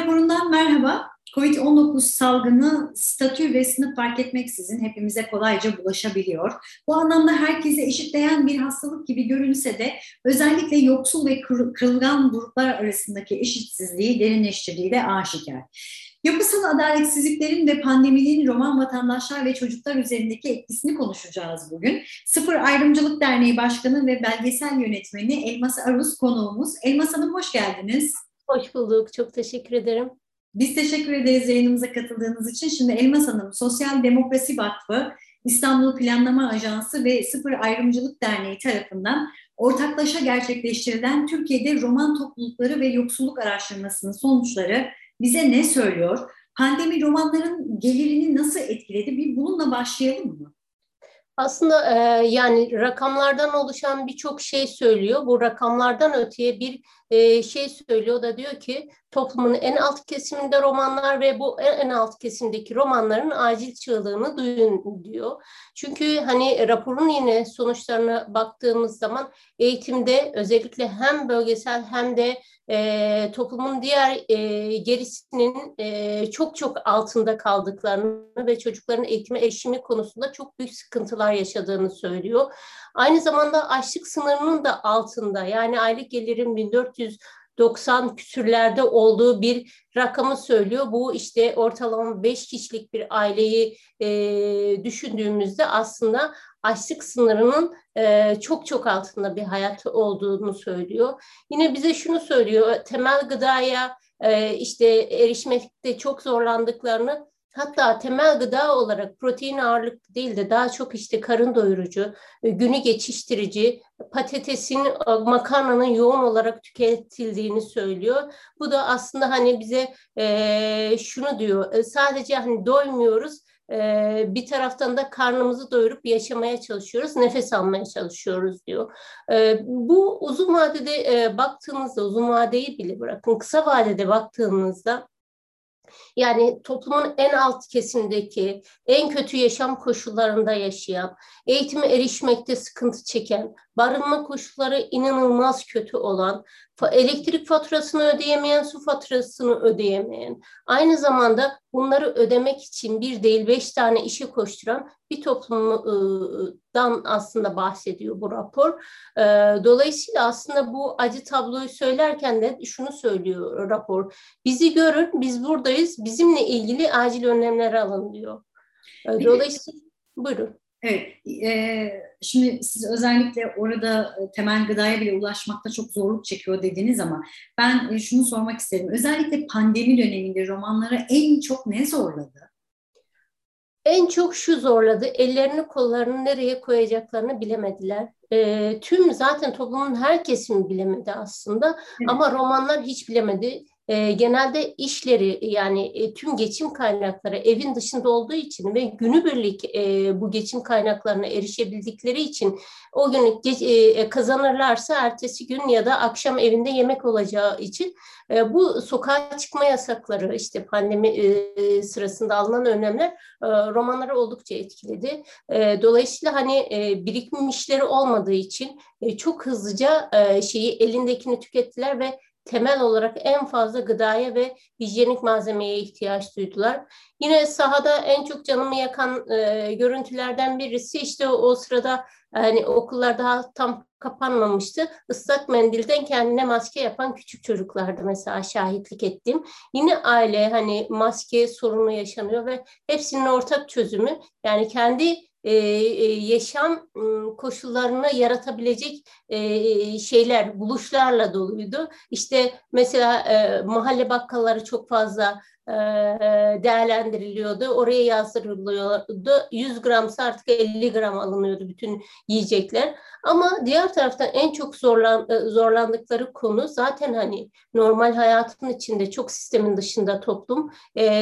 Raporundan merhaba. Covid-19 salgını statü ve sınıf fark etmeksizin hepimize kolayca bulaşabiliyor. Bu anlamda herkese eşitleyen bir hastalık gibi görünse de özellikle yoksul ve kırılgan gruplar arasındaki eşitsizliği derinleştirdiği de aşikar. Yapısal adaletsizliklerin ve pandeminin roman vatandaşlar ve çocuklar üzerindeki etkisini konuşacağız bugün. Sıfır Ayrımcılık Derneği Başkanı ve belgesel yönetmeni Elmas Aruz konuğumuz. Elmas Hanım hoş geldiniz. Hoş bulduk. Çok teşekkür ederim. Biz teşekkür ederiz yayınımıza katıldığınız için. Şimdi Elmas Hanım, Sosyal Demokrasi Vakfı, İstanbul Planlama Ajansı ve Sıfır Ayrımcılık Derneği tarafından ortaklaşa gerçekleştirilen Türkiye'de roman toplulukları ve yoksulluk araştırmasının sonuçları bize ne söylüyor? Pandemi romanların gelirini nasıl etkiledi? Bir bununla başlayalım mı? Aslında e, yani rakamlardan oluşan birçok şey söylüyor. Bu rakamlardan öteye bir e, şey söylüyor da diyor ki toplumun en alt kesiminde romanlar ve bu en, alt kesimdeki romanların acil çığlığını duyun diyor. Çünkü hani raporun yine sonuçlarına baktığımız zaman eğitimde özellikle hem bölgesel hem de e, toplumun diğer e, gerisinin e, çok çok altında kaldıklarını ve çocukların eğitime erişimi konusunda çok büyük sıkıntılar yaşadığını söylüyor. Aynı zamanda açlık sınırının da altında yani aylık gelirin 1490 küsürlerde olduğu bir rakamı söylüyor. Bu işte ortalama 5 kişilik bir aileyi e, düşündüğümüzde aslında açlık sınırının e, çok çok altında bir hayat olduğunu söylüyor. Yine bize şunu söylüyor, temel gıdaya e, işte erişmekte çok zorlandıklarını Hatta temel gıda olarak protein ağırlıklı değil de daha çok işte karın doyurucu, e, günü geçiştirici, patatesin, e, makarnanın yoğun olarak tüketildiğini söylüyor. Bu da aslında hani bize e, şunu diyor, e, sadece hani doymuyoruz, e, bir taraftan da karnımızı doyurup yaşamaya çalışıyoruz, nefes almaya çalışıyoruz diyor. E, bu uzun vadede e, baktığınızda, uzun vadeyi bile bırakın, kısa vadede baktığınızda yani toplumun en alt kesimdeki, en kötü yaşam koşullarında yaşayan, eğitime erişmekte sıkıntı çeken, barınma koşulları inanılmaz kötü olan, elektrik faturasını ödeyemeyen, su faturasını ödeyemeyen, aynı zamanda bunları ödemek için bir değil beş tane işe koşturan bir toplumdan aslında bahsediyor bu rapor. Dolayısıyla aslında bu acı tabloyu söylerken de şunu söylüyor rapor. Bizi görün, biz buradayız, bizimle ilgili acil önlemler alın diyor. Dolayısıyla, buyurun. Evet, e, şimdi siz özellikle orada e, temel gıdaya bile ulaşmakta çok zorluk çekiyor dediniz ama ben e, şunu sormak isterim. Özellikle pandemi döneminde romanları en çok ne zorladı? En çok şu zorladı, ellerini kollarını nereye koyacaklarını bilemediler. E, tüm zaten toplumun her kesimi bilemedi aslında evet. ama romanlar hiç bilemedi e, genelde işleri yani e, tüm geçim kaynakları evin dışında olduğu için ve günübirlik e, bu geçim kaynaklarına erişebildikleri için o gün geç, e, kazanırlarsa ertesi gün ya da akşam evinde yemek olacağı için e, bu sokağa çıkma yasakları işte pandemi e, sırasında alınan önlemler e, romanları oldukça etkiledi. E, dolayısıyla hani e, birikmişleri olmadığı için e, çok hızlıca e, şeyi elindekini tükettiler ve temel olarak en fazla gıdaya ve hijyenik malzemeye ihtiyaç duydular. Yine sahada en çok canımı yakan e, görüntülerden birisi işte o, o sırada hani okullar daha tam kapanmamıştı. Islak mendilden kendine maske yapan küçük çocuklardı mesela şahitlik ettiğim. Yine aile hani maske sorunu yaşanıyor ve hepsinin ortak çözümü yani kendi e, e, yaşam koşullarını yaratabilecek e, şeyler, buluşlarla doluydu. İşte mesela mahalle bakkalları çok fazla değerlendiriliyordu. Oraya yazdırılıyordu. 100 gramsa artık 50 gram alınıyordu bütün yiyecekler. Ama diğer taraftan en çok zorlan, zorlandıkları konu zaten hani normal hayatın içinde çok sistemin dışında toplum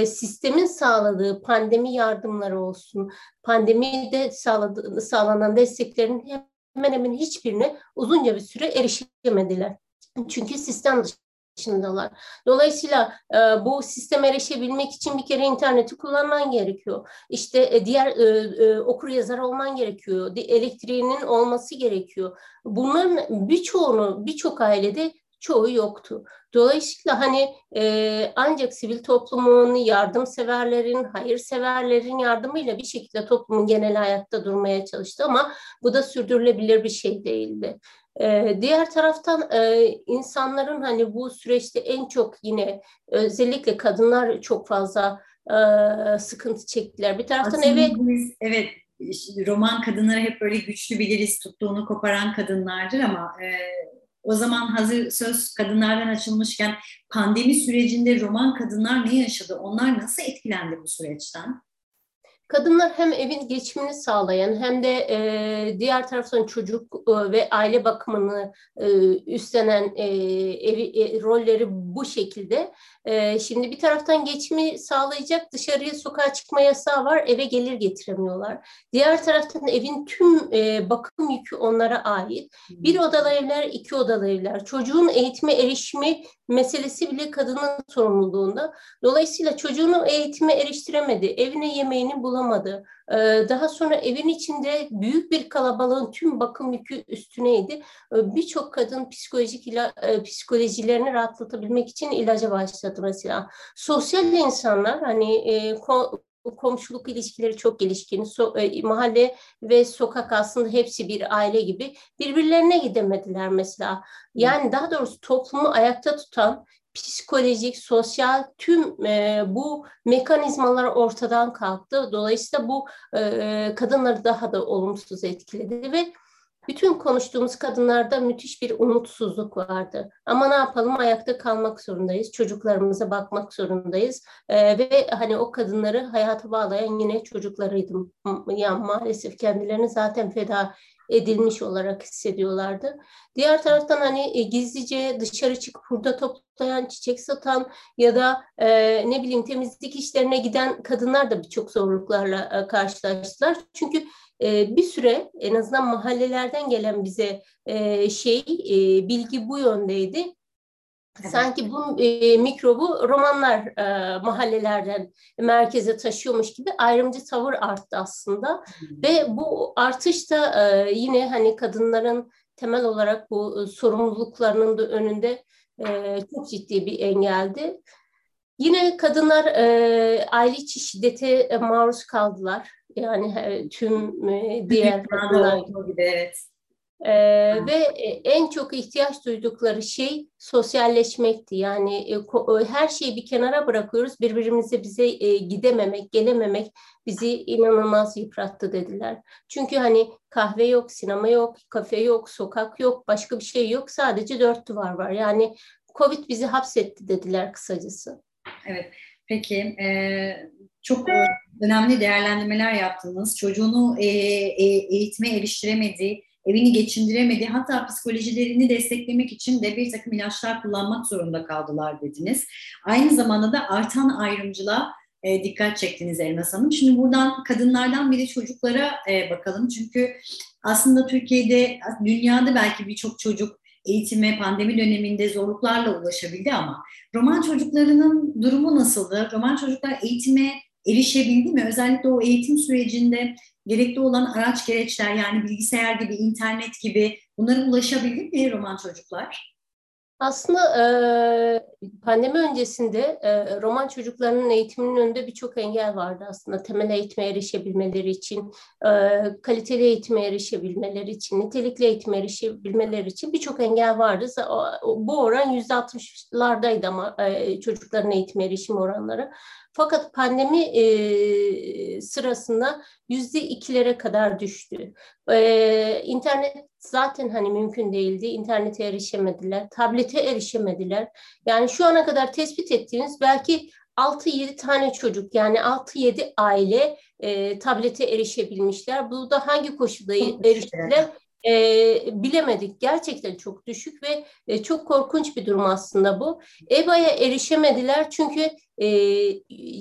sistemin sağladığı pandemi yardımları olsun, pandemide sağladığı, sağlanan desteklerin hemen hemen hiçbirine uzunca bir süre erişemediler. Çünkü sistem dışındalar. Dolayısıyla e, bu sisteme erişebilmek için bir kere interneti kullanman gerekiyor. İşte e, diğer e, e, okur yazar olman gerekiyor. Elektriğinin olması gerekiyor. Bunların birçoğunu birçok ailede çoğu yoktu. Dolayısıyla hani e, ancak sivil toplumun, yardımseverlerin, hayırseverlerin yardımıyla bir şekilde toplumun genel hayatta durmaya çalıştı ama bu da sürdürülebilir bir şey değildi. Ee, diğer taraftan e, insanların hani bu süreçte en çok yine özellikle kadınlar çok fazla e, sıkıntı çektiler. Bir taraftan Aslında evet biz, evet roman kadınları hep böyle güçlü biliriz, tuttuğunu koparan kadınlardır ama e, o zaman hazır söz kadınlardan açılmışken pandemi sürecinde roman kadınlar ne yaşadı? Onlar nasıl etkilendi bu süreçten? Kadınlar hem evin geçimini sağlayan hem de e, diğer taraftan çocuk e, ve aile bakımını e, üstlenen e, evi, e, rolleri bu şekilde. E, şimdi bir taraftan geçimi sağlayacak dışarıya sokağa çıkma yasağı var eve gelir getiremiyorlar. Diğer taraftan evin tüm e, bakım yükü onlara ait. Bir odalı evler, iki odalı evler. Çocuğun eğitime erişimi meselesi bile kadının sorumluluğunda. Dolayısıyla çocuğunu eğitime eriştiremedi, evine yemeğini bulamadı. Ee, daha sonra evin içinde büyük bir kalabalığın tüm bakım yükü üstüneydi. Ee, birçok kadın psikolojik ila, e, psikolojilerini rahatlatabilmek için ilaca başladı mesela. Sosyal insanlar hani e, komşuluk ilişkileri çok gelişkin. So, e, mahalle ve sokak aslında hepsi bir aile gibi. Birbirlerine gidemediler mesela. Yani daha doğrusu toplumu ayakta tutan psikolojik, sosyal tüm e, bu mekanizmalar ortadan kalktı. Dolayısıyla bu e, kadınları daha da olumsuz etkiledi ve bütün konuştuğumuz kadınlarda müthiş bir umutsuzluk vardı. Ama ne yapalım ayakta kalmak zorundayız. Çocuklarımıza bakmak zorundayız. Ee, ve hani o kadınları hayata bağlayan yine çocuklarıydım. Yani maalesef kendilerini zaten feda edilmiş olarak hissediyorlardı. Diğer taraftan hani e, gizlice dışarı çıkıp hurda toplayan, çiçek satan ya da e, ne bileyim temizlik işlerine giden kadınlar da birçok zorluklarla e, karşılaştılar. Çünkü e, bir süre en azından mahallelerden gelen bize e, şey e, bilgi bu yöndeydi. Evet. Sanki bu e, mikrobu romanlar e, mahallelerden merkeze taşıyormuş gibi ayrımcı tavır arttı aslında. Hmm. Ve bu artış da e, yine hani kadınların temel olarak bu e, sorumluluklarının da önünde e, çok ciddi bir engeldi. Yine kadınlar e, aile içi şiddete maruz kaldılar. Yani tüm e, diğer kadınlar gibi. Evet. Ee, ve e, en çok ihtiyaç duydukları şey sosyalleşmekti. Yani e, e, her şeyi bir kenara bırakıyoruz. Birbirimize bize e, gidememek, gelememek bizi inanılmaz yıprattı dediler. Çünkü hani kahve yok, sinema yok, kafe yok, sokak yok, başka bir şey yok. Sadece dört duvar var. Yani Covid bizi hapsetti dediler kısacası. Evet. Peki, e, çok önemli değerlendirmeler yaptınız. Çocuğunu e, e, eğitime eriştiremedi, evini geçindiremedi, hatta psikolojilerini desteklemek için de bir takım ilaçlar kullanmak zorunda kaldılar dediniz. Aynı zamanda da artan ayrımcılığa e, dikkat çektiniz Elmas Hanım. Şimdi buradan kadınlardan biri çocuklara e, bakalım. Çünkü aslında Türkiye'de, dünyada belki birçok çocuk eğitime pandemi döneminde zorluklarla ulaşabildi ama roman çocuklarının durumu nasıldı? Roman çocuklar eğitime erişebildi mi? Özellikle o eğitim sürecinde gerekli olan araç gereçler yani bilgisayar gibi, internet gibi bunlara ulaşabildi mi roman çocuklar? Aslında e, pandemi öncesinde e, roman çocuklarının eğitiminin önünde birçok engel vardı aslında. Temel eğitime erişebilmeleri için, e, kaliteli eğitime erişebilmeleri için, nitelikli eğitime erişebilmeleri için birçok engel vardı. Bu oran yüzde 60'lardaydı ama e, çocukların eğitim erişim oranları. Fakat pandemi e, sırasında yüzde ikilere kadar düştü. E, internet zaten hani mümkün değildi. İnternete erişemediler, tablete erişemediler. Yani şu ana kadar tespit ettiğiniz belki 6-7 tane çocuk yani 6-7 aile e, tablete erişebilmişler. Bu da hangi koşulda eriştiler? E, bilemedik. Gerçekten çok düşük ve e, çok korkunç bir durum aslında bu. EBA'ya erişemediler çünkü e,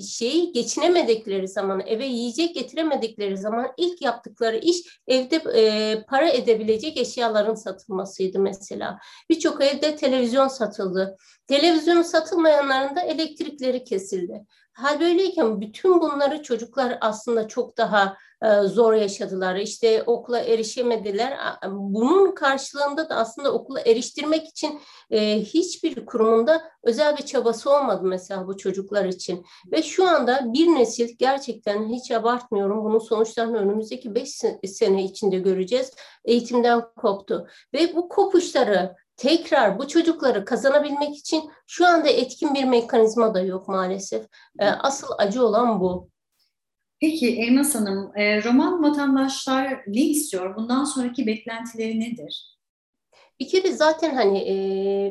şeyi geçinemedikleri zaman, eve yiyecek getiremedikleri zaman ilk yaptıkları iş evde e, para edebilecek eşyaların satılmasıydı mesela. Birçok evde televizyon satıldı. Televizyonu satılmayanların da elektrikleri kesildi. Hal böyleyken bütün bunları çocuklar aslında çok daha e, zor yaşadılar. İşte okula erişemediler. Bunun karşılığında da aslında okula eriştirmek için e, hiçbir kurumunda özel bir çabası olmadı mesela bu çocuklar için. Ve şu anda bir nesil gerçekten hiç abartmıyorum bunun sonuçlarını önümüzdeki beş sene içinde göreceğiz. Eğitimden koptu. Ve bu kopuşları tekrar bu çocukları kazanabilmek için şu anda etkin bir mekanizma da yok maalesef. E, asıl acı olan bu. Peki Elmas Hanım, e, roman vatandaşlar ne istiyor? Bundan sonraki beklentileri nedir? Bir kere zaten hani e,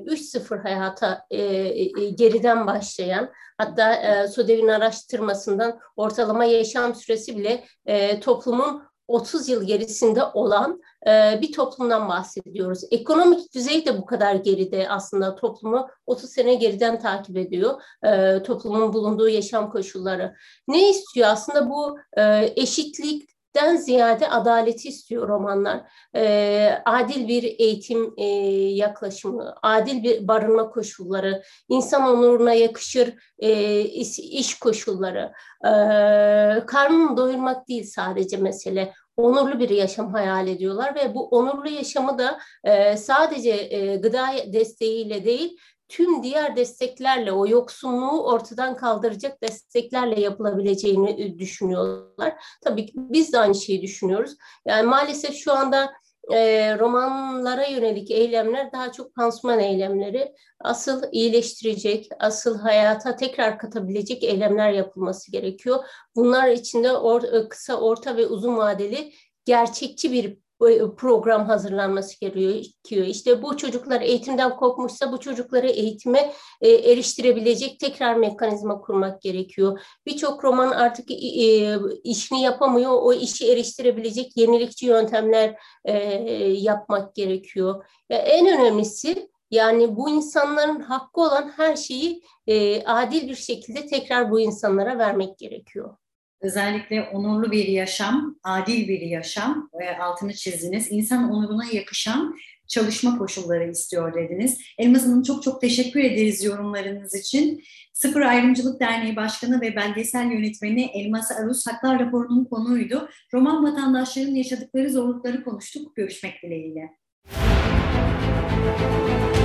3-0 hayata e, e, geriden başlayan hatta e, SODEV'in araştırmasından ortalama yaşam süresi bile e, toplumun 30 yıl gerisinde olan e, bir toplumdan bahsediyoruz. Ekonomik düzey de bu kadar geride aslında toplumu 30 sene geriden takip ediyor e, toplumun bulunduğu yaşam koşulları. Ne istiyor aslında bu e, eşitlik den ziyade adaleti istiyor romanlar. E, adil bir eğitim e, yaklaşımı, adil bir barınma koşulları, insan onuruna yakışır e, iş, iş koşulları. E, karnını doyurmak değil sadece mesele onurlu bir yaşam hayal ediyorlar ve bu onurlu yaşamı da e, sadece e, gıda desteğiyle değil tüm diğer desteklerle o yoksunluğu ortadan kaldıracak desteklerle yapılabileceğini e, düşünüyorlar. Tabii ki biz de aynı şeyi düşünüyoruz. Yani maalesef şu anda e, romanlara yönelik eylemler daha çok pansuman eylemleri. Asıl iyileştirecek, asıl hayata tekrar katabilecek eylemler yapılması gerekiyor. Bunlar içinde or, e, kısa, orta ve uzun vadeli gerçekçi bir program hazırlanması gerekiyor. İşte bu çocuklar eğitimden kopmuşsa bu çocukları eğitime e, eriştirebilecek tekrar mekanizma kurmak gerekiyor. Birçok roman artık e, işini yapamıyor. O işi eriştirebilecek yenilikçi yöntemler yapmak gerekiyor. En önemlisi yani bu insanların hakkı olan her şeyi adil bir şekilde tekrar bu insanlara vermek gerekiyor Özellikle onurlu bir yaşam, adil bir yaşam e, altını çizdiniz. İnsan onuruna yakışan çalışma koşulları istiyor dediniz. Elmas Hanım çok çok teşekkür ederiz yorumlarınız için. Sıfır Ayrımcılık Derneği Başkanı ve Belgesel Yönetmeni Elmas Aruz Haklar raporunun konuğuydu. Roman vatandaşlarının yaşadıkları zorlukları konuştuk. Görüşmek dileğiyle. Müzik